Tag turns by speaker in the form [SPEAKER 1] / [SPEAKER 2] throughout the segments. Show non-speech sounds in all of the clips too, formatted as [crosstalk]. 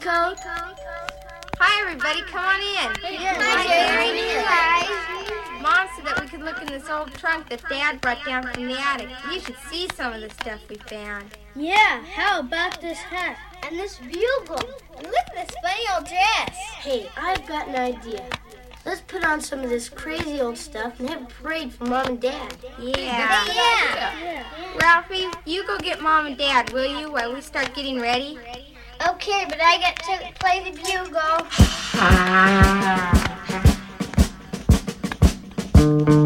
[SPEAKER 1] Code. Hi, everybody. Come on in.
[SPEAKER 2] Here's
[SPEAKER 1] my monster that we could look in this old trunk that Dad brought down from the attic. You should see some of the stuff we found.
[SPEAKER 2] Yeah, how about this hat? And this bugle. And look at this funny old dress.
[SPEAKER 3] Hey, I've got an idea. Let's put on some of this crazy old stuff and have a parade for Mom and Dad.
[SPEAKER 1] Yeah.
[SPEAKER 2] Yeah. yeah.
[SPEAKER 1] Ralphie, you go get Mom and Dad, will you, while we start getting ready?
[SPEAKER 2] Okay, but I get to play the bugle. [sighs] [laughs]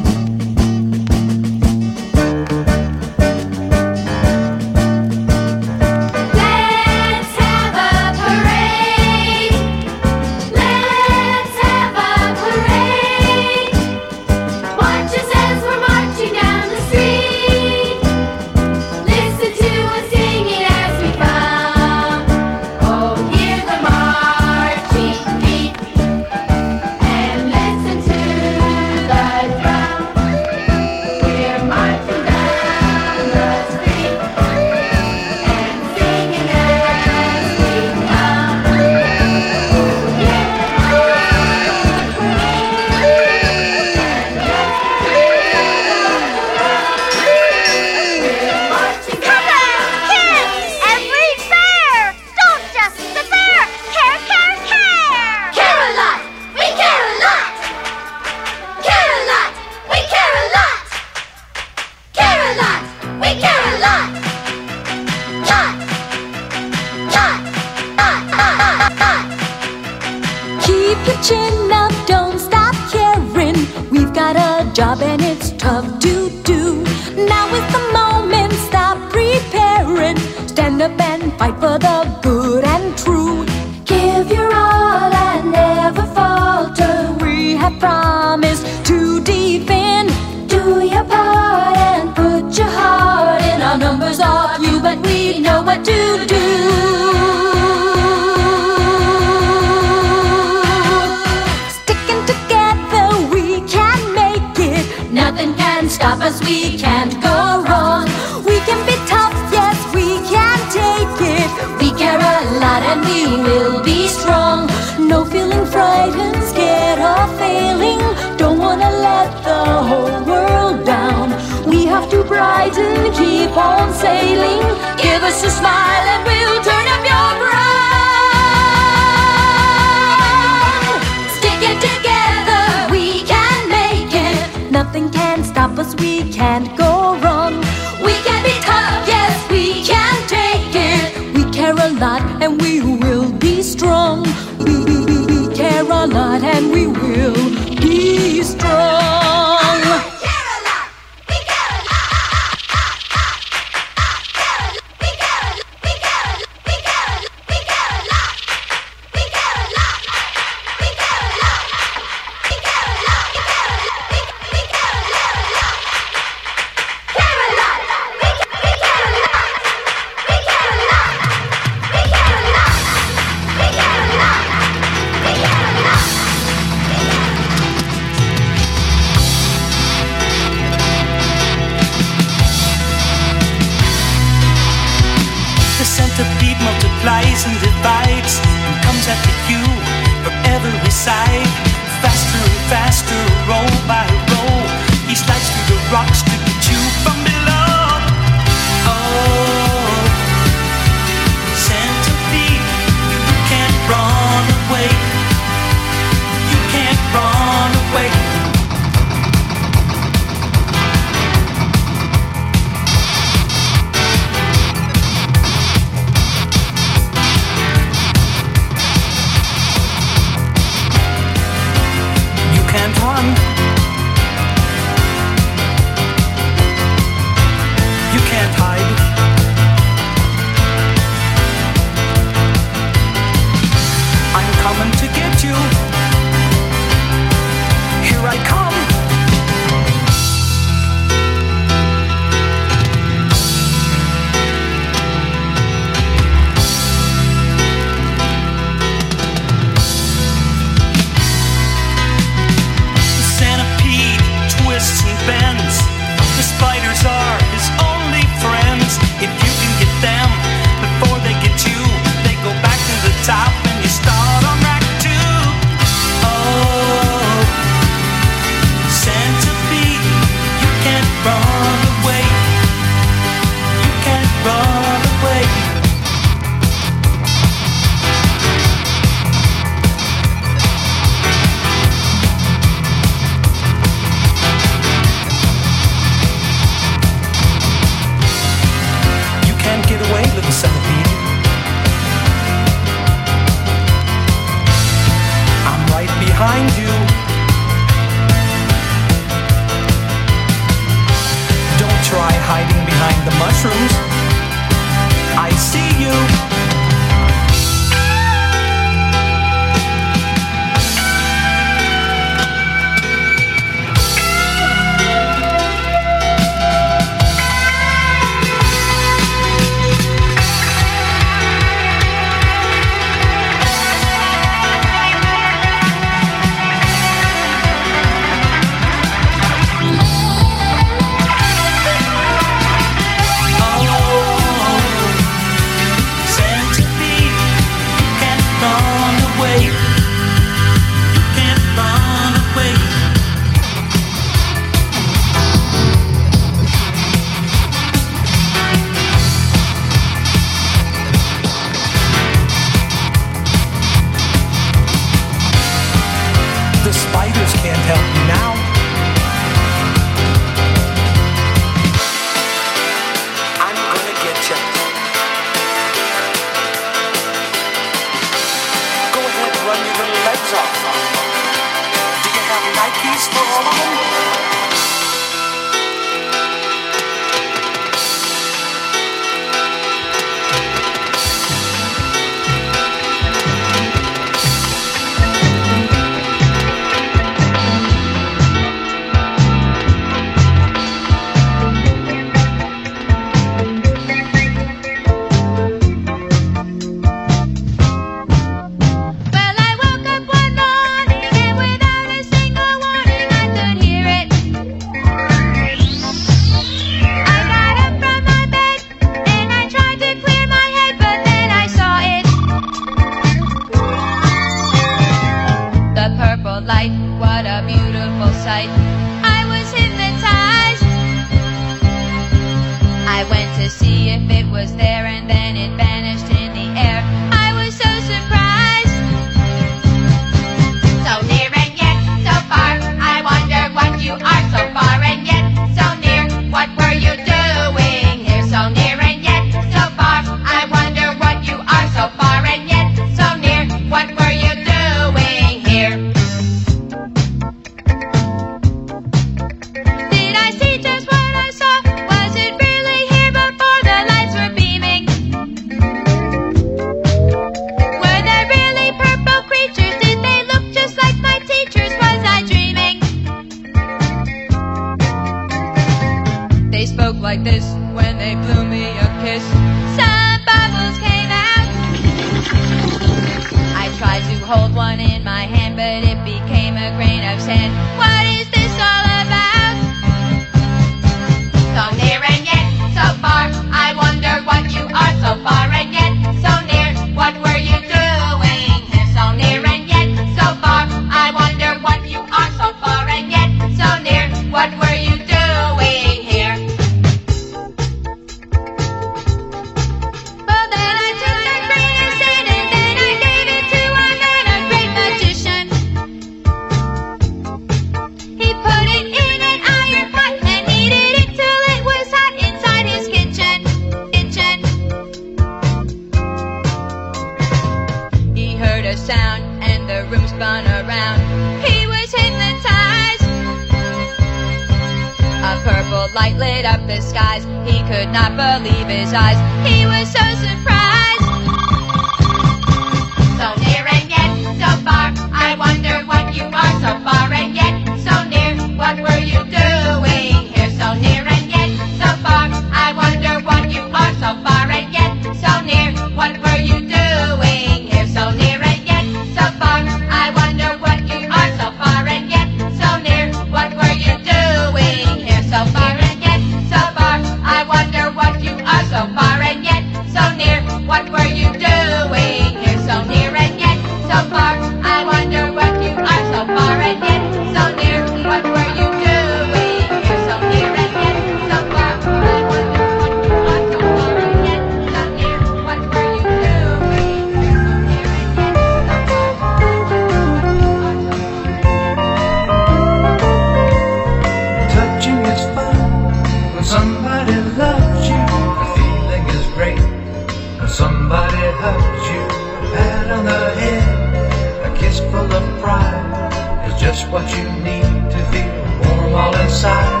[SPEAKER 4] what
[SPEAKER 5] you
[SPEAKER 6] need to feel warm all inside.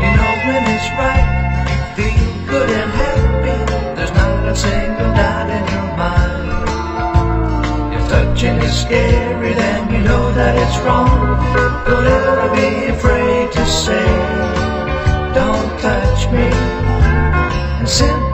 [SPEAKER 6] You know when it's right, you feel good and happy. There's not a single doubt in your mind. If touching is scary, then you know that it's wrong. Don't ever be afraid to say, Don't touch me. And simply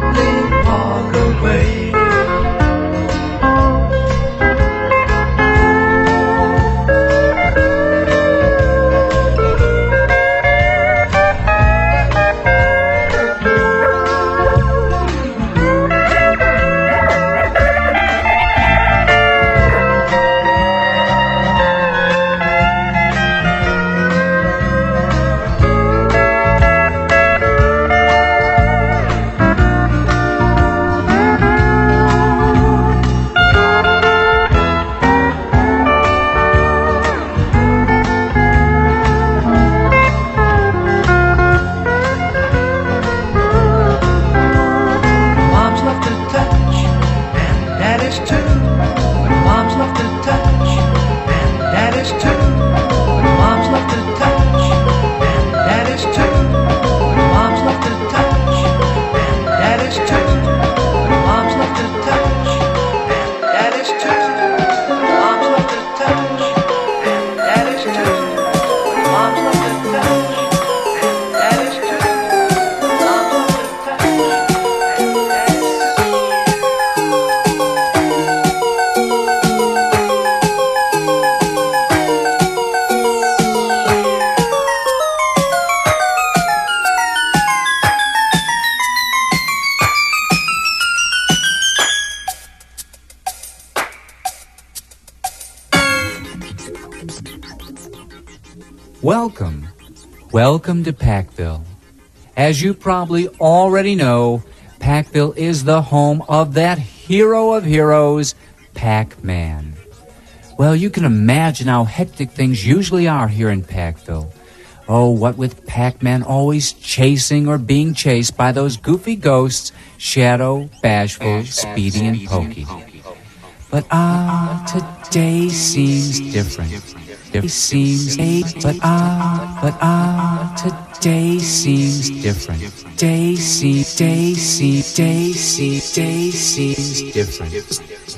[SPEAKER 7] Welcome. To Packville. As you probably already know, Packville is the home of that hero of heroes, Pac Man. Well, you can imagine how hectic things usually are here in Packville. Oh, what with Pac Man always chasing or being chased by those goofy ghosts, Shadow, Bashful, Speedy, and Pokey. But ah, today seems different. It seems, but ah, but ah, today seems different. Day seems, day seems, day seems, day seems different.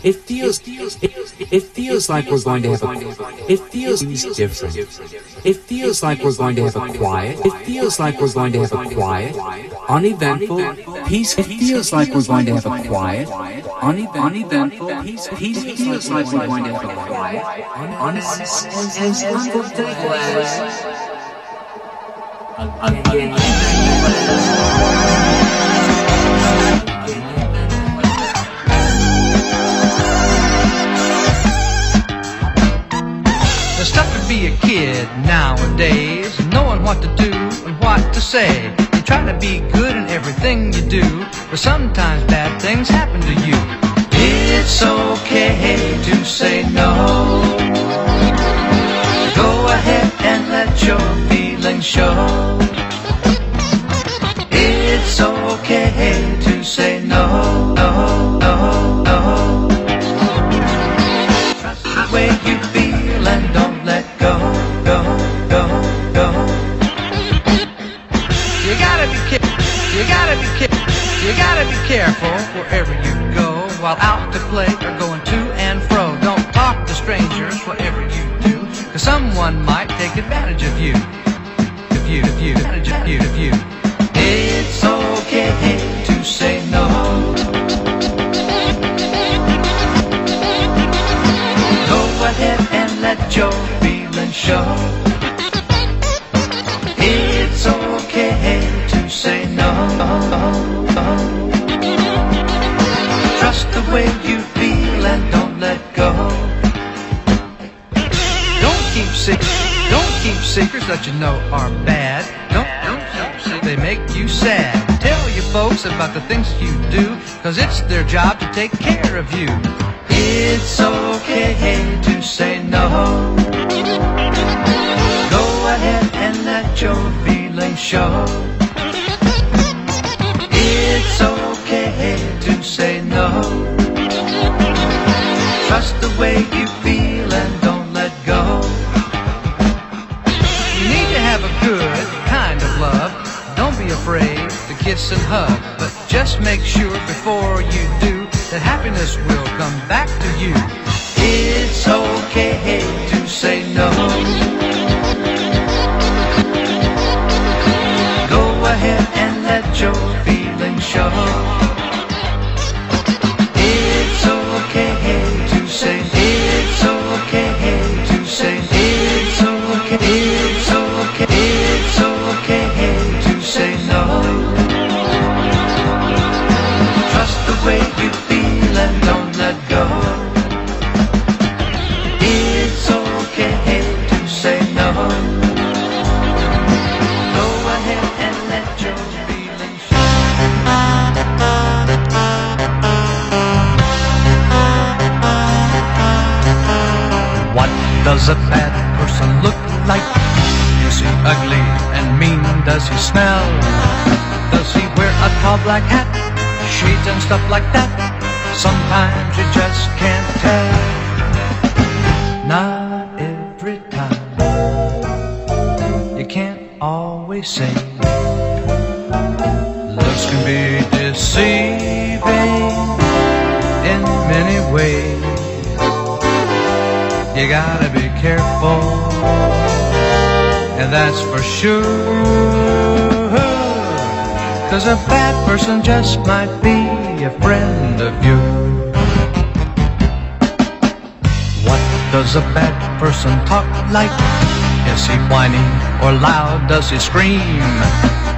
[SPEAKER 7] It feels, it, it feels like we're going to have a, it feels different. It feels like we're going to have a quiet, it feels like we're going to have a quiet, uneventful, peace. It feels like we're going to have a quiet, uneven- uneventful, peace. Peace feels like we're going to have a quiet, un- uneventful day.
[SPEAKER 6] It's tough to be a kid nowadays, knowing what to do and what to say. You try to be good in everything you do, but sometimes bad things happen to you. It's okay to say no. Go ahead and let your show. It's okay to say no, no, no, no. Trust the way you feel and don't let go, go, go, go. You gotta be careful. You gotta be careful. You gotta be careful wherever you go while out to play or going to and fro. Don't talk to strangers whatever you do, cause someone might take advantage of you. You, you, you. It's okay to say no. Go ahead and let your feelings show. It's okay to say no. Trust the way you feel and don't let go. Don't keep secrets. Don't keep secrets that you know are bad. You sad. Tell your folks about the things you do, cause it's their job to take care of you. It's okay to say no. Go ahead and let your feelings show. It's okay to say no. Trust the way you feel and kiss and hug, but just make sure before you do that happiness will come back to you. It's okay to say no. Go ahead and let your feelings show. Stuff like that? Sometimes you just can't tell. Not every time. You can't always say. Looks can be deceiving in many ways. You gotta be careful, and that's for sure. Cause a bad person just might be a friend of you. What does a bad person talk like? Is he whiny or loud? Does he scream?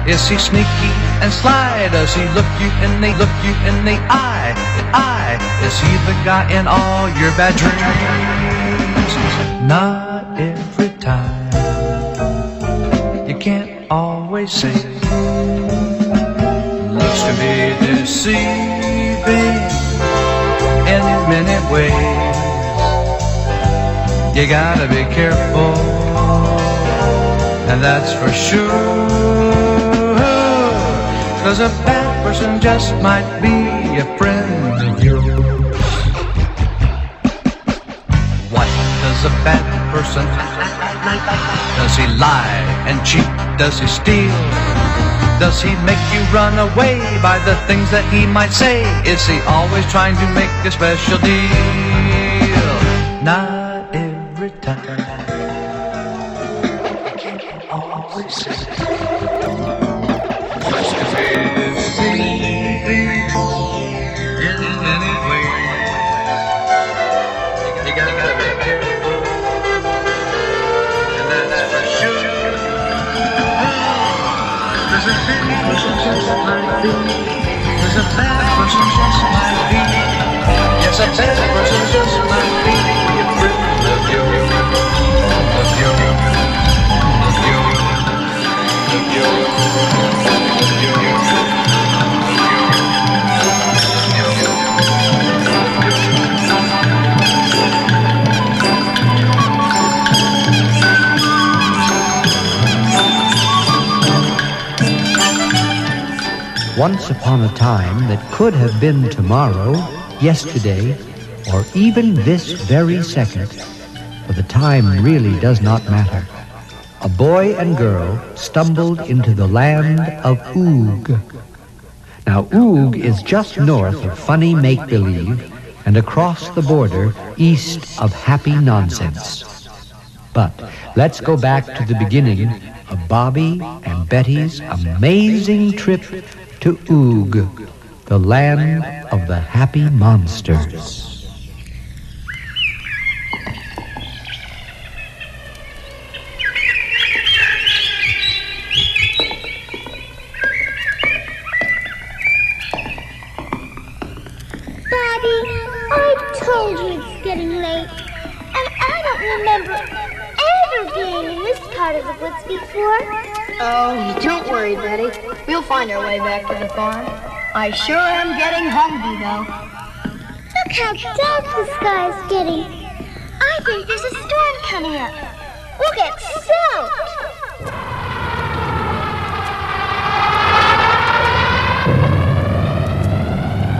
[SPEAKER 6] Is he sneaky and sly? Does he look you in the look you in the eye? Eye? Is he the guy in all your bad dreams? Not every time. You can't always say. Looks to be deceiving in many ways. You gotta be careful, and that's for sure. Cause a bad person just might be a friend of yours. What does a bad person Does he lie and cheat? Does he steal? Does he make you run away by the things that he might say? Is he always trying to make a special deal? Not just might be. There's a bad person just might be. Yes, a bad person just might be of yours.
[SPEAKER 8] Once upon a time that could have been tomorrow, yesterday, or even this very second, for the time really does not matter. A boy and girl stumbled into the land of Ooog. Now, Ooog is just north of funny make believe and across the border east of happy nonsense. But let's go back to the beginning of Bobby and Betty's amazing trip to Ooog, the land of the happy monsters.
[SPEAKER 9] I told you it's getting late. And I don't remember being in this part of the woods before.
[SPEAKER 3] Oh, don't worry, Betty. We'll find our way back to the farm. I sure am getting hungry, though.
[SPEAKER 9] Look how dark the sky is getting. I think there's a storm coming up. We'll get soaked.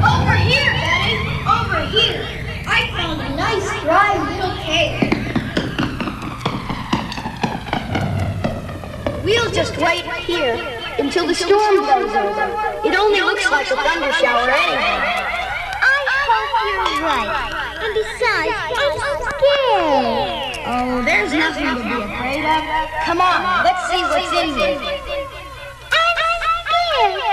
[SPEAKER 10] Over here, Betty! Over here! I found a nice dry little cave.
[SPEAKER 3] We'll just wait here until the storm blows over. It only looks like a thunder shower anyway.
[SPEAKER 9] I hope you're right. And besides, I'm scared.
[SPEAKER 3] Oh, there's nothing to be afraid of. Come on, let's see what's in there.
[SPEAKER 9] I'm scared.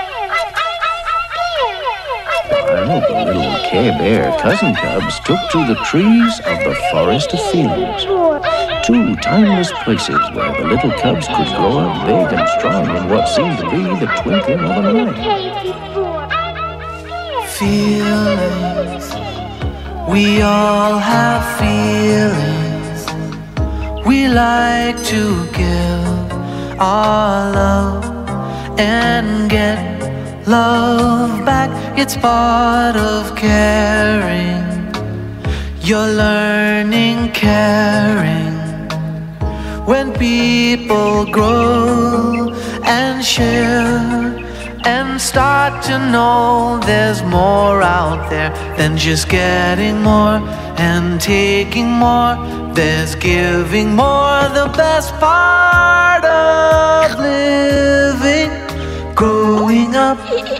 [SPEAKER 9] I've
[SPEAKER 11] the little Care Bear cousin cubs took to the trees of the Forest of Feelings. Two timeless places where the little cubs could grow up big and strong in what seemed to be the twinkling of an eye.
[SPEAKER 12] feelings. We all have feelings. We like to give our love and get love back. It's part of caring. You're learning caring when people grow and share and start to know there's more out there than just getting more and taking more. There's giving more, the best part of living. Growing up,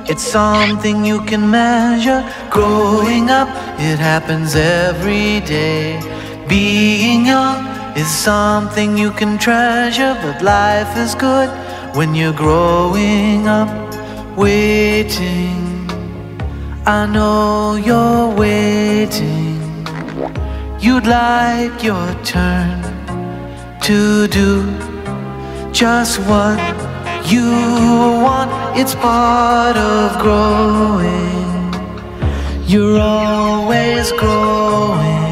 [SPEAKER 12] it's something you can measure. Growing up, it happens every day. Being young is something you can treasure, but life is good when you're growing up. Waiting, I know you're waiting. You'd like your turn to do just what you want. It's part of growing. You're always growing.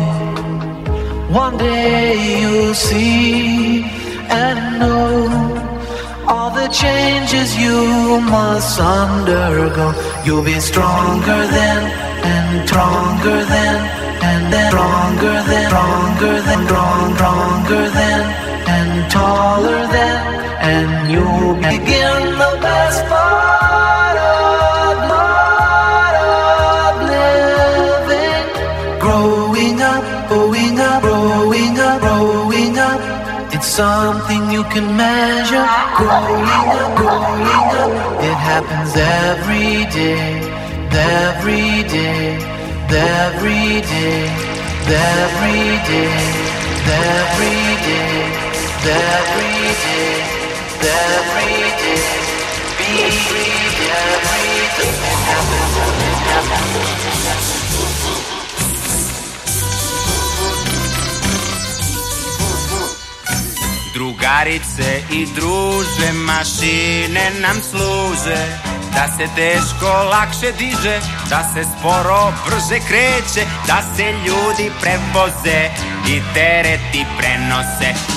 [SPEAKER 12] One day you'll see and know all the
[SPEAKER 6] changes you must undergo. You'll be stronger then and stronger then and then stronger then stronger than strong stronger then taller then and you'll begin the best part of part of living. Growing up, growing up, growing up, growing up. It's something you can measure. Growing up, growing up. It happens every day, every day, every day, every day, every day, every day, it happens.
[SPEAKER 13] Drugarice i druže, mašine nam služe Da se teško lakše diže, da se sporo brže kreće Da se ljudi prevoze i tereti prenose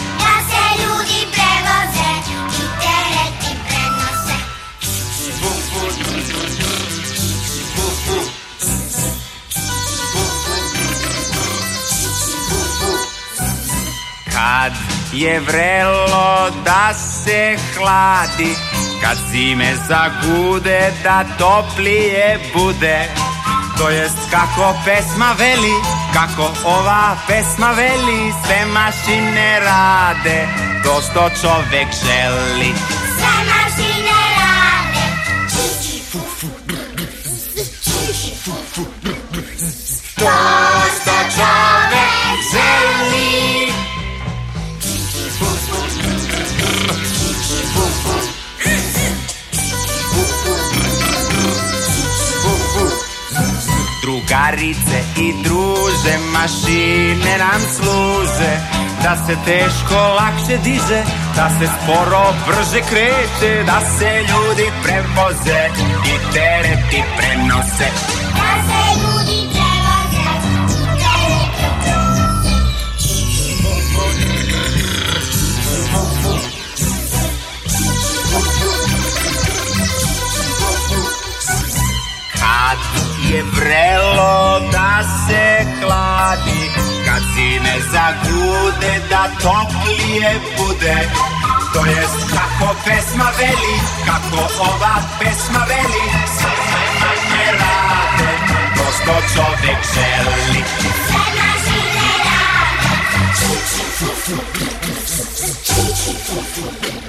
[SPEAKER 13] Kad je vrelo da se hladi Kad zime zagude da toplije bude. To jest kako pesma veli Kako ova pesma veli Sve mašine rade To što čovek želi Drugarice i druže, mašine nam služe Da se teško lakše diže, da se sporo brže kreće Da se ljudi prevoze i tereti prenose
[SPEAKER 14] Da se ljudi prevoze i tereti prenose.
[SPEAKER 13] Kad je vrelo da se hladi Kad zime zagude da toplije bude. To jest kako pesma veli Kako ova pesma veli. Sve manje rade To što čovek želi.
[SPEAKER 14] Sve mašine rade. To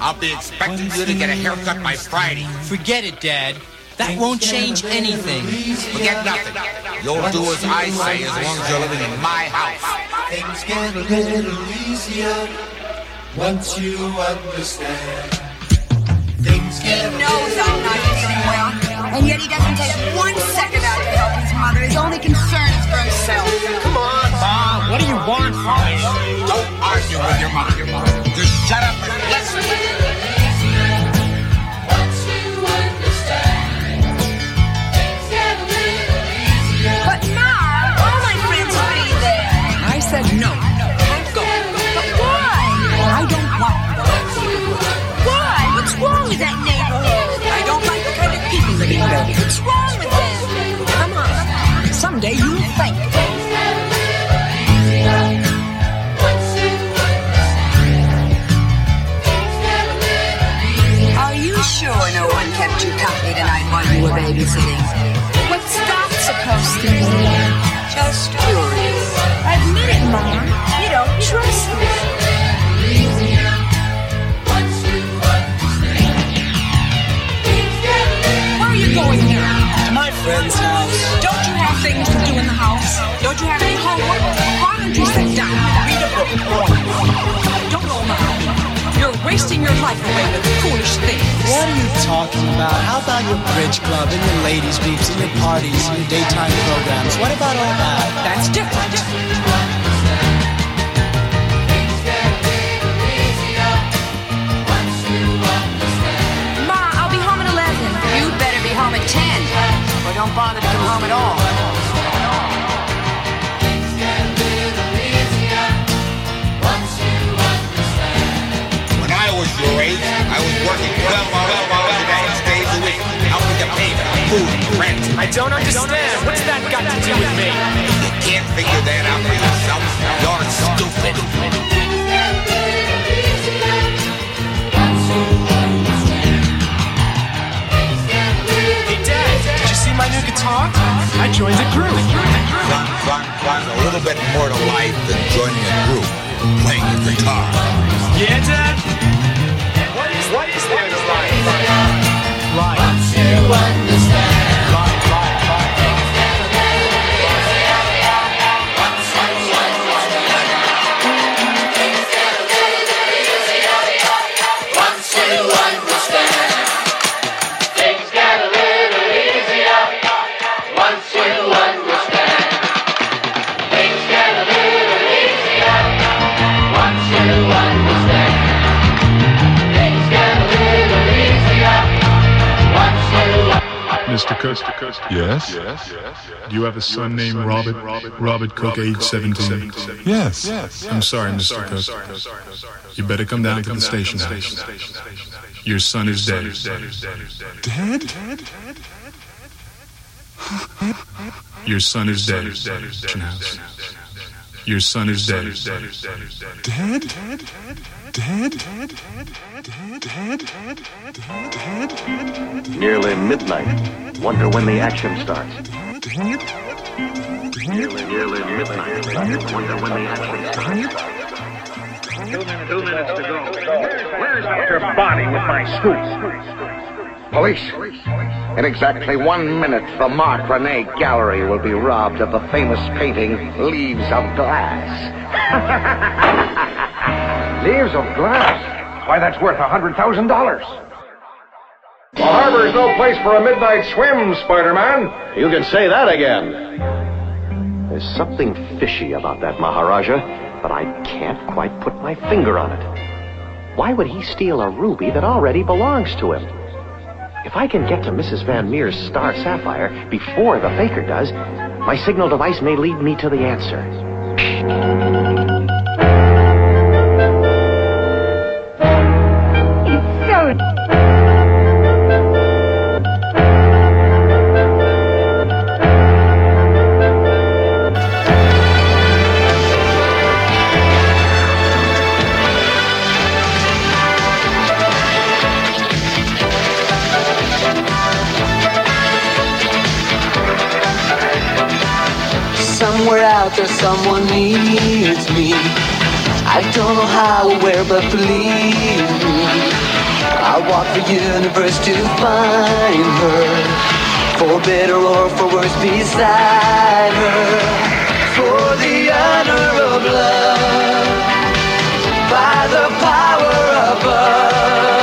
[SPEAKER 15] I'll be expecting you to get a haircut by Friday.
[SPEAKER 16] Forget it, Dad. That won't change anything.
[SPEAKER 15] Forget nothing. You'll do as I say as long as you're living in my house.
[SPEAKER 6] Things get a little easier once you understand. Things get a
[SPEAKER 17] knows I'm not feeling well, and yet he doesn't take one second out to help his mother. His only concern is for himself.
[SPEAKER 15] Come on, Bob. What do you want from me? Don't argue with your mother. Just shut up and listen.
[SPEAKER 17] Said no. Go. But why? I don't want. Why? What's wrong with that neighborhood? I don't like the kind of people living there. What's wrong with them? Come on. Someday you'll thank me. Are you sure no one kept you company tonight while you were babysitting? What's that supposed to mean? Just curious admit it, Mom. You don't trust me. Where are you going now?
[SPEAKER 16] To my friend's house.
[SPEAKER 17] Don't you have things to do in the house? Don't you have any homework?
[SPEAKER 16] Why don't you sit down and read a book? Don't go Mom
[SPEAKER 17] wasting your life away with foolish things.
[SPEAKER 18] What are you talking about? How about your bridge club and your ladies' beeps and your parties and your daytime programs? What about all that?
[SPEAKER 17] That's different. Ma, I'll be home at 11.
[SPEAKER 19] You better be home at 10. Or don't bother to come home at all.
[SPEAKER 15] I was working 12 hours, 12 hours a days a week. How could you pay for food and rent?
[SPEAKER 20] I don't understand. What's that got to do with me?
[SPEAKER 15] You can't figure that out for yourself. You're stupid.
[SPEAKER 20] Hey, Dad, did you see my new guitar? I joined the group.
[SPEAKER 15] Son, son, son, a little bit more to life than joining a group, playing the guitar.
[SPEAKER 20] Yeah, Dad? Understand.
[SPEAKER 21] You
[SPEAKER 22] Mr. Cook? Yes? Yes. Do you have a son named Robert? Robert Cook, age 17? Yes. Yes. I'm sorry, Mr. Cook. You better come down to the station house. Your son is dead. Dead? Your son is dead. Your son is dead. Dead? Dead?
[SPEAKER 23] Nearly midnight. Wonder when the action starts. Nearly, midnight. Wonder when the action starts.
[SPEAKER 24] Two minutes to go. Where's Dr. Body with my scoop?
[SPEAKER 25] Police. In exactly one minute, the Mark Rene Gallery will be robbed of the famous painting Leaves of Glass. [laughs]
[SPEAKER 24] Leaves of glass. Why, that's worth a hundred thousand dollars. The harbor's no place for a midnight swim, Spider-Man.
[SPEAKER 23] You can say that again. There's something fishy about that Maharaja, but I can't quite put my finger on it. Why would he steal a ruby that already belongs to him? If I can get to Mrs. Van Meer's star sapphire before the faker does, my signal device may lead me to the answer.
[SPEAKER 26] Out there, someone needs me. I don't know how or where, but believe me, I'll walk the universe to find her. For better or for worse, beside her. For the honor of love, by the power above,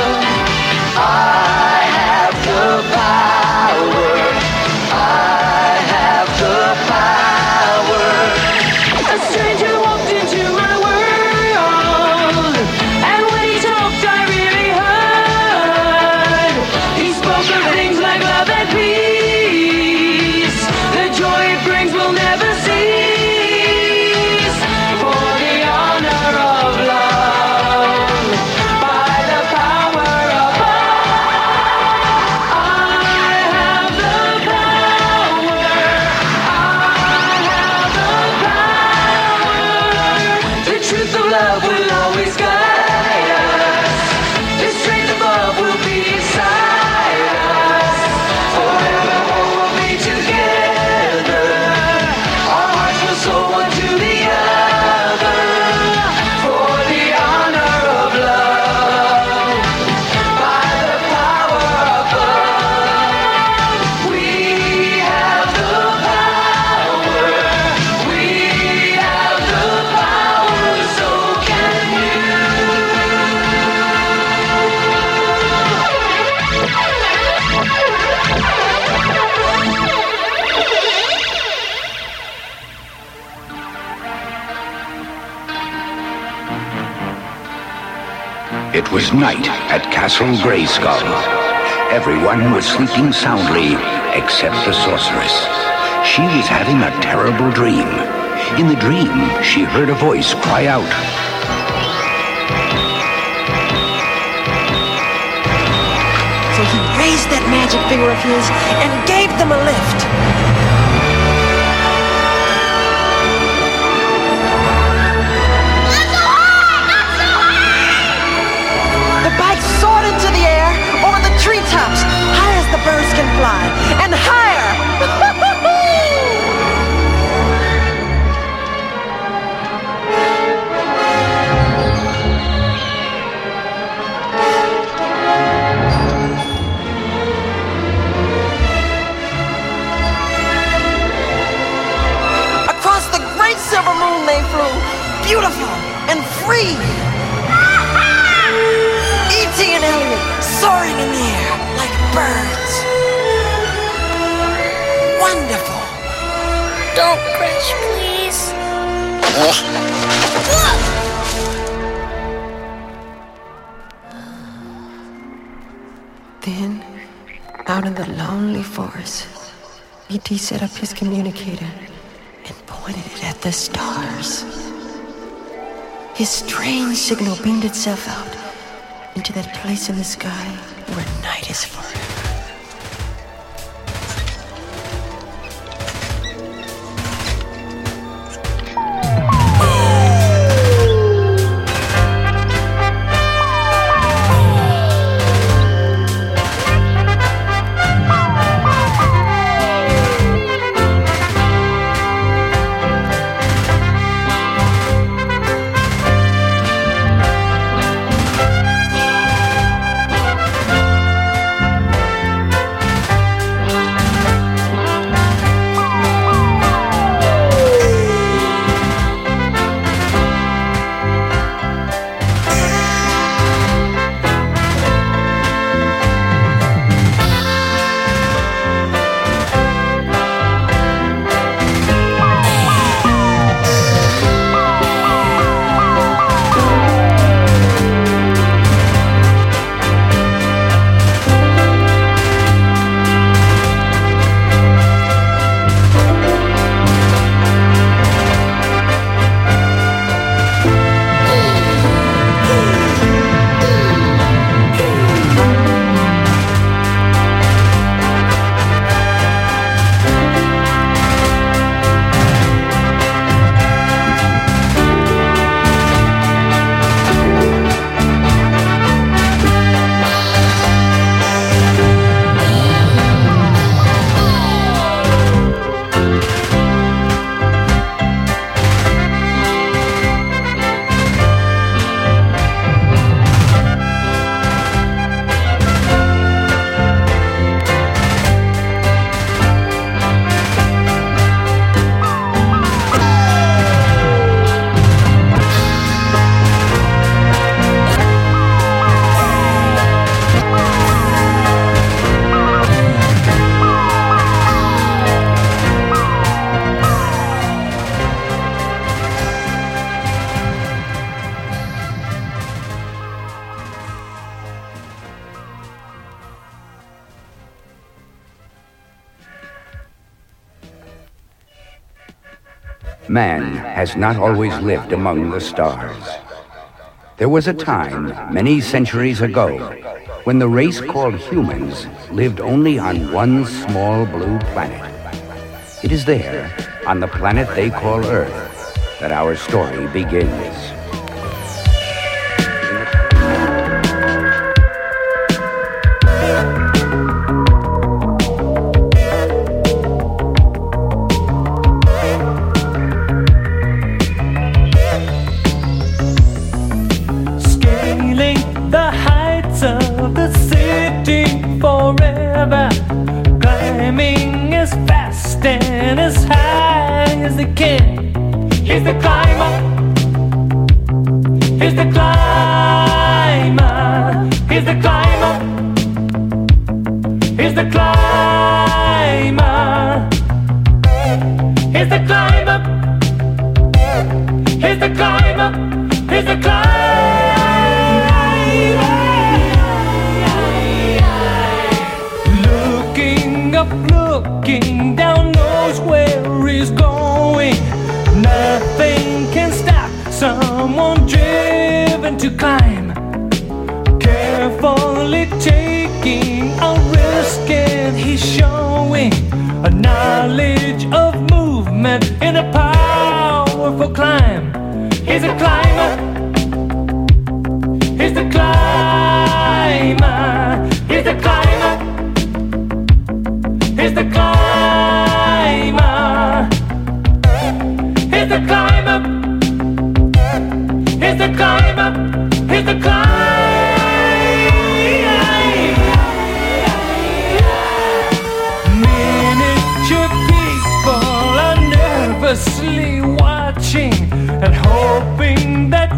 [SPEAKER 27] was night at Castle Grayskull. Everyone was sleeping soundly except the sorceress. She was having a terrible dream. In the dream, she heard a voice cry out,
[SPEAKER 9] So he raised that magic finger of his and gave them a lift. Can fly, and higher. [laughs] signal beamed itself out into that place in the sky where night is forever.
[SPEAKER 27] Has not always lived among the stars. There was a time, many centuries ago, when the race called humans lived only on one small blue planet. It is there, on the planet they call Earth, that our story begins.
[SPEAKER 5] Climb. He's a climber.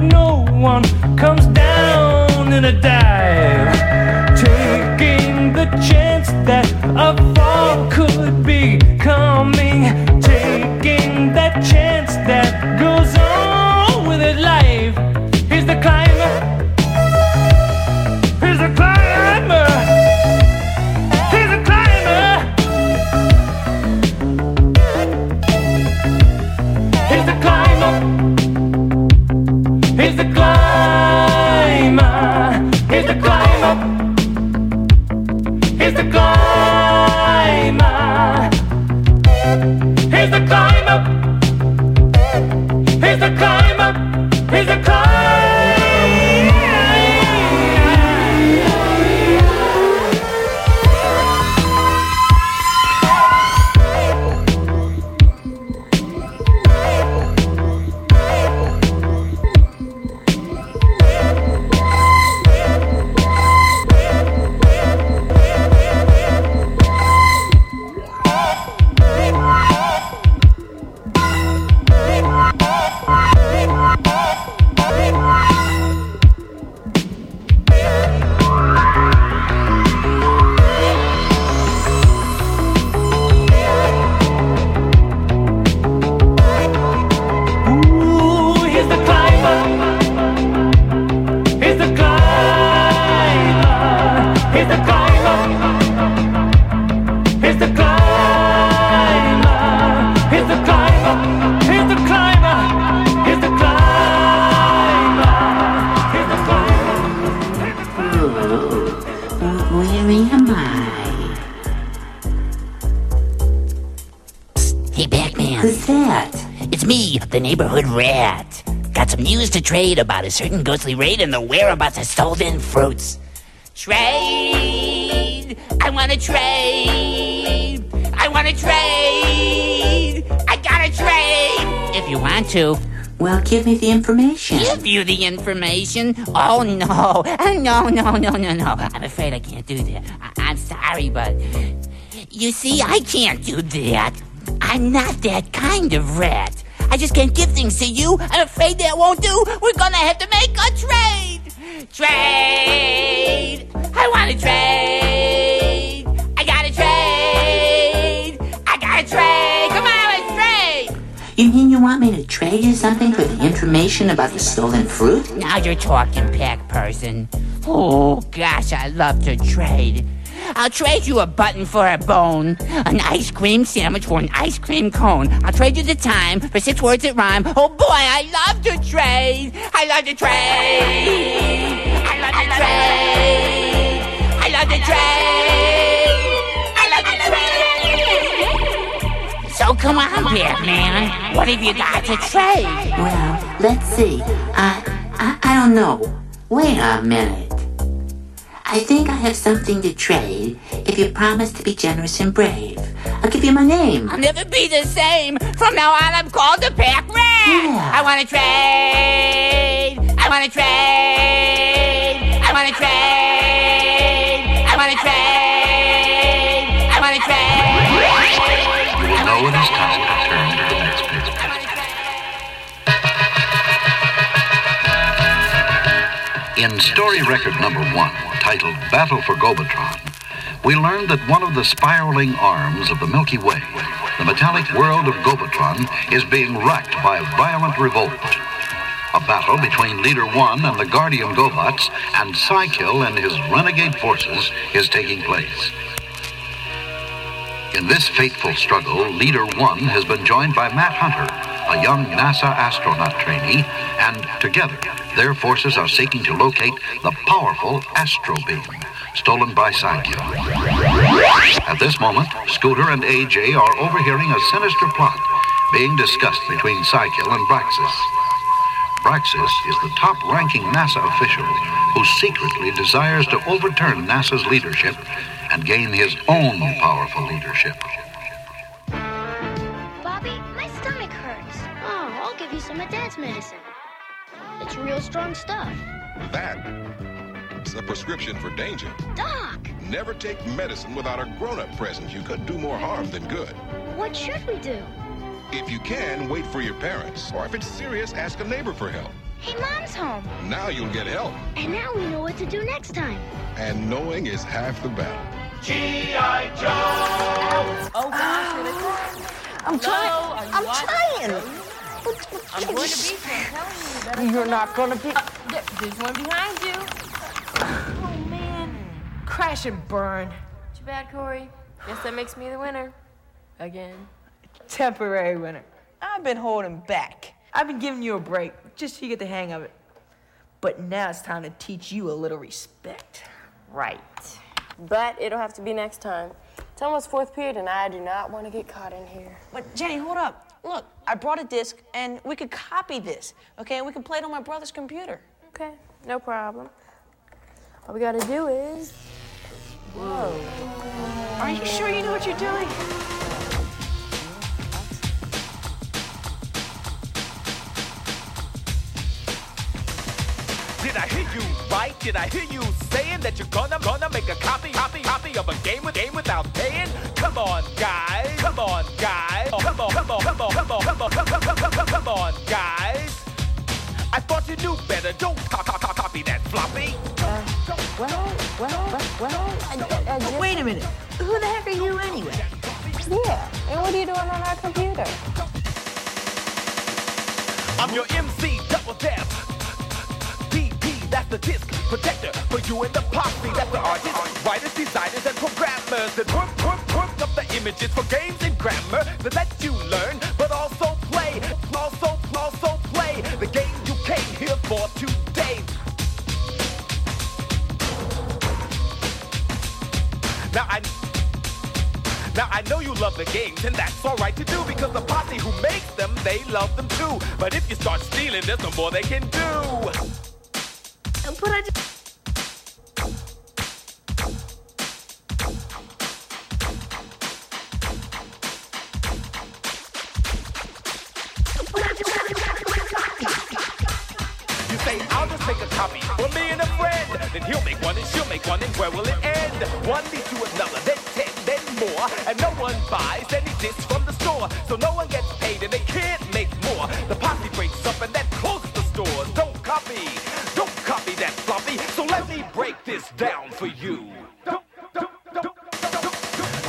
[SPEAKER 5] No one comes down in a dive. The
[SPEAKER 28] neighborhood rat. Got some news to trade about a certain ghostly raid and the whereabouts of stolen fruits. Trade! I want to trade! I want to trade! I gotta trade! If you want to.
[SPEAKER 29] Well, give me the information.
[SPEAKER 28] Give you the information? Oh no! No, no, no, no, no! I'm afraid I can't do that. I- I'm sorry, but you see, I can't do that. I'm not that kind of rat. I just can't give things to you. I'm afraid that won't do. We're gonna have to make a trade. Trade. I want to trade. I gotta trade. I gotta trade. Come on, let's trade.
[SPEAKER 29] You mean you want me to trade you something for the information about the stolen fruit?
[SPEAKER 28] Now you're talking, pack person. Oh gosh, I love to trade. I'll trade you a button for a bone, an ice cream sandwich for an ice cream cone. I'll trade you the time for six words that rhyme. Oh boy, I love to trade. I love to trade. I love to trade. I love to trade. I love to trade. So come on, Pac-Man. What have you got to trade?
[SPEAKER 29] Well, let's see. I, I, I don't know. Wait a minute. I think I have something to trade if you promise to be generous and brave. I'll give you my name.
[SPEAKER 28] I'll never be the same. From now on, I'm called the Pack Rat. Yeah. I want to trade. I want to trade. I want to trade. I want to trade. I want to trade.
[SPEAKER 30] You will know when it's time to turn In story record number one, titled Battle for Gobotron, we learned that one of the spiraling arms of the Milky Way, the metallic world of Gobotron, is being racked by violent revolt. A battle between Leader One and the Guardian Gobots and Cy-Kill and his renegade forces is taking place. In this fateful struggle, Leader One has been joined by Matt Hunter, a young NASA astronaut trainee, and together, their forces are seeking to locate the powerful Astro Beam stolen by Cy-Kill. At this moment, Scooter and AJ are overhearing a sinister plot being discussed between Cy-Kill and Braxis. Braxis is the top-ranking NASA official who secretly desires to overturn NASA's leadership and gain his own powerful leadership.
[SPEAKER 2] Bobby, my stomach hurts. Oh, I'll give you some of Dad's medicine. It's real strong stuff.
[SPEAKER 31] That is a prescription for danger.
[SPEAKER 2] Doc,
[SPEAKER 31] Never take medicine without a grown-up present. You could do more harm than good.
[SPEAKER 2] what should we do?
[SPEAKER 31] If you can, wait for your parents. Or if it's serious, ask a neighbor for help.
[SPEAKER 2] Hey, Mom's home.
[SPEAKER 31] Now you'll get help.
[SPEAKER 2] And now we know what to do next time.
[SPEAKER 31] And knowing is half the battle.
[SPEAKER 20] G.I. Joe!
[SPEAKER 17] Oh, gosh,
[SPEAKER 9] I'm trying. I'm trying.
[SPEAKER 17] I'm going to beat you. I'm telling you. you
[SPEAKER 9] You're not gonna be.
[SPEAKER 17] Uh, there- there's one behind you. Oh, man.
[SPEAKER 9] Crash and burn.
[SPEAKER 32] Too bad, Corey. Guess that makes me the winner. Again.
[SPEAKER 9] Temporary winner. I've been holding back. I've been giving you a break just so you get the hang of it. But now it's time to teach you a little respect.
[SPEAKER 32] Right. But it'll have to be next time. It's almost fourth period, and I do not want to get caught in here.
[SPEAKER 9] But Jenny, hold up. Look, I brought a disc and we could copy this, okay? And we can play it on my brother's computer.
[SPEAKER 32] Okay, no problem. All we gotta do is. Whoa.
[SPEAKER 9] Are you sure you know what you're doing?
[SPEAKER 20] I hear you right? Did I hear you saying that you're gonna gonna make a copy copy copy of a game game without paying? Come on, guys. Come on, guys. Oh, come on, come on, come on, come on, come on, come on, come come come on, guys. I thought you knew better. Don't cop, cop, cop, copy that floppy.
[SPEAKER 17] Well, well, well, I, I, I just...
[SPEAKER 9] Wait a minute. Who the heck are you anyway?
[SPEAKER 32] Yeah, and what are you doing on our computer?
[SPEAKER 20] I'm your MC, double def. That's the disc protector for you and the posse. That's the artists, writers, designers, and programmers that work, work, work up the images for games and grammar that let you learn, but also play, also, also play the game you came here for today. Now I. Now I know you love the games, and that's alright to do because the posse who makes them, they love them too. But if you start stealing, there's no more they can do.
[SPEAKER 2] But I just...
[SPEAKER 20] You say, I'll just make a copy for me and a friend. Then he'll make one and she'll make one, and where will it end? One leads to another, then ten, then more. And no one buys any discs from the store. So no one gets paid and they can't make more. The posse breaks up and that down for you.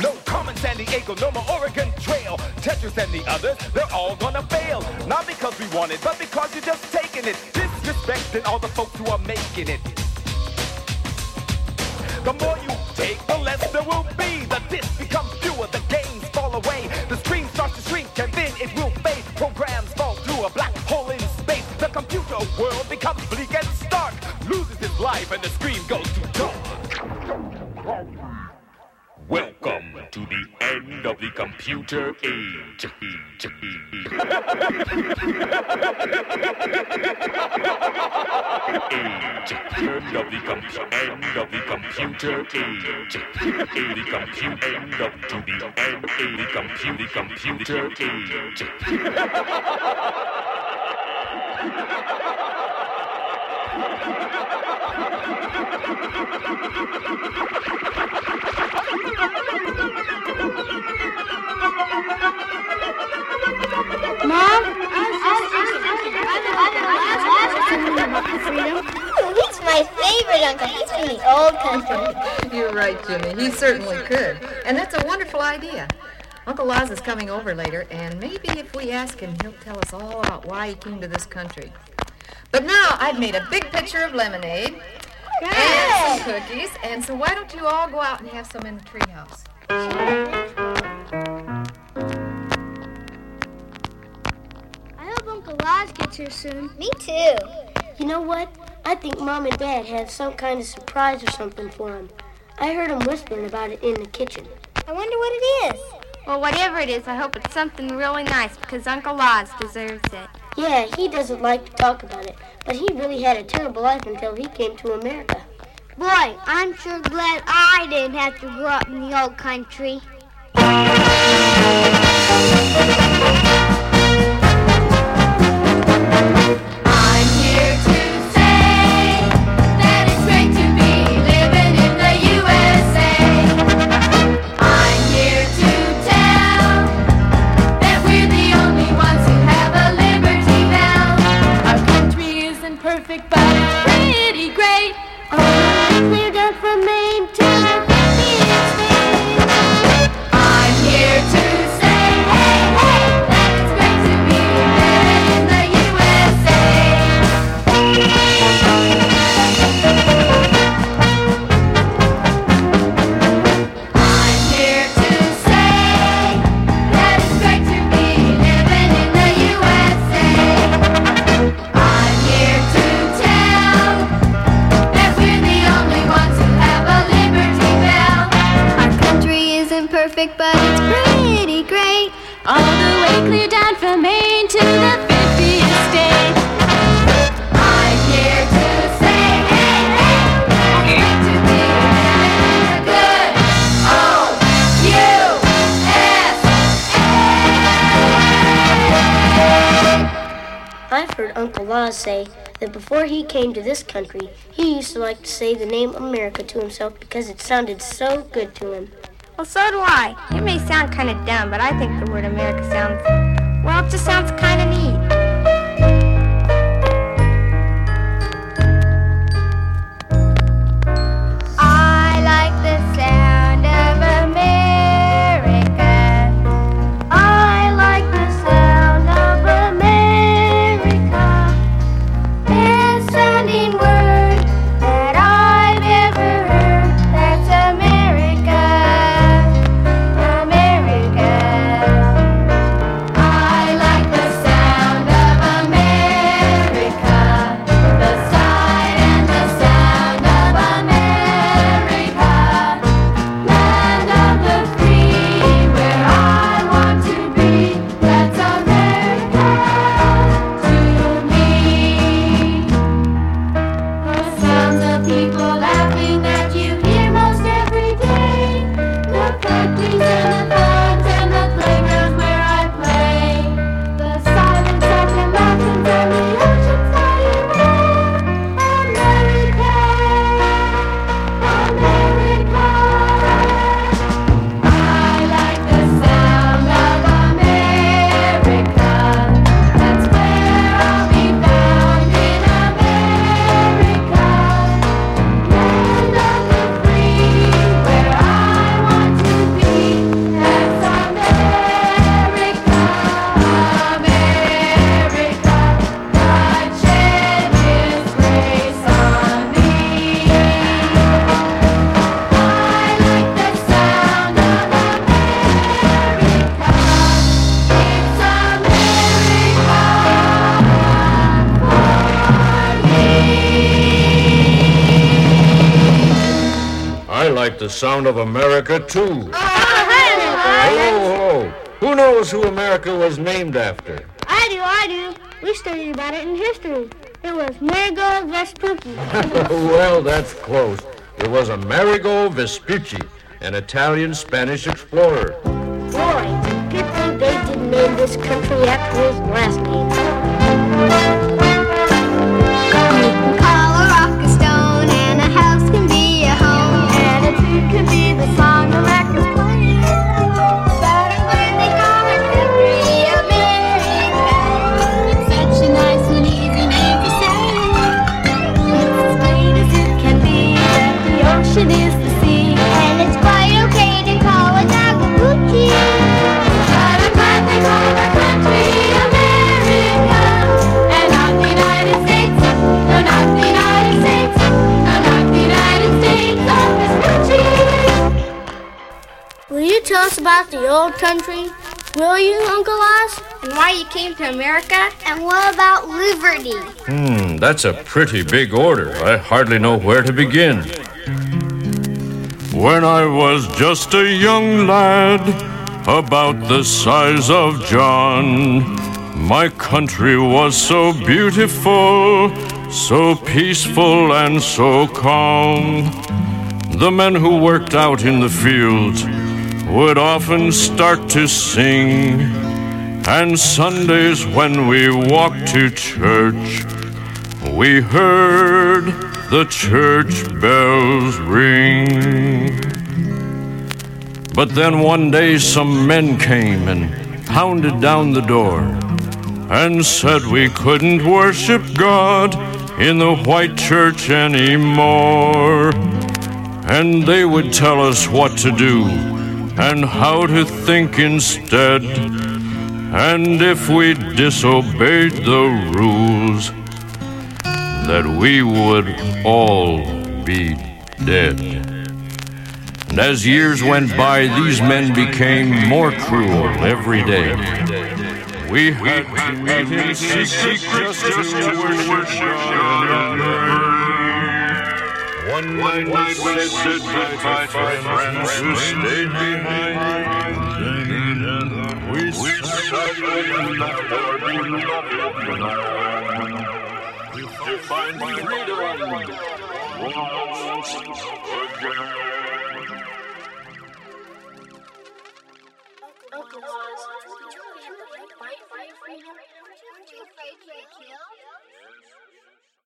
[SPEAKER 20] No Carmen Sandiego, no more Oregon Trail. Tetris and the others, they're all gonna fail. Not because we want it, but because you're just taking it. Disrespecting all the folks who are making it. to
[SPEAKER 33] eat. eat. End of the computer. End of the computer. Eat. The computer. End of to the end. The computer. Computer. Eat.
[SPEAKER 2] Ha ha ha ha ha! Favorite uncle. He's from the old country. [laughs]
[SPEAKER 34] You're right, Jimmy. He certainly could. And that's a wonderful idea. Uncle Oz is coming over later, and maybe if we ask him, he'll tell us all about why he came to this country. But now I've made a big pitcher of lemonade and some cookies, and so why don't you all go out and have some in the treehouse?
[SPEAKER 35] I hope Uncle Oz gets here soon.
[SPEAKER 36] Me too. You know what? I think Mom and Dad have some kind of surprise or something for him. I heard him whispering about it in the kitchen.
[SPEAKER 35] I wonder what it is.
[SPEAKER 1] Well, whatever it is, I hope it's something really nice because Uncle Oz deserves it.
[SPEAKER 36] Yeah, he doesn't like to talk about it, but he really had a terrible life until he came to America.
[SPEAKER 35] Boy, I'm sure glad I didn't have to grow up in the old country.
[SPEAKER 2] Clear down from Maine to the 50th state. I'm here to say, hey, hey, it's to be the good oh, old
[SPEAKER 36] I've heard Uncle Oz say that before he came to this country, he used to like to say the name America to himself because it sounded so good to him.
[SPEAKER 1] Well, so do I. It may sound kind of dumb, but I think the word America sounds, well, it just sounds kind of neat.
[SPEAKER 2] Sound of America
[SPEAKER 37] too. Oh, oh, who knows who America was named after?
[SPEAKER 35] I do, I do. We studied about it in history. It was Marigo Vespucci. [laughs]
[SPEAKER 37] well, that's close. It was Amerigo Vespucci, an Italian-Spanish explorer.
[SPEAKER 36] Boy, good thing they didn't name this country after his last name. Tell us about the old country? Will you, Uncle Oz?
[SPEAKER 35] And why you came to America?
[SPEAKER 2] And what about Liberty?
[SPEAKER 37] Hmm, that's a pretty big order. I hardly know where to begin.
[SPEAKER 38] When I was just a young lad, about the size of John, my country was so beautiful, so peaceful, and so calm. The men who worked out in the fields would often start to sing, and Sundays when we walked to church, we heard the church bells ring. But then one day some men came and pounded down the door and said we couldn't worship God in the white church anymore. And they would tell us what to do and how to think instead. And if we disobeyed the rules, that we would all be dead. And as years went by, these men became more cruel every day. We had to meet in secret just to worship. One night we said goodbye to friends who stayed behind. We sat in the to find freedom once again.
[SPEAKER 2] Oz, did you the right fight for freedom? Aren't you afraid be killed?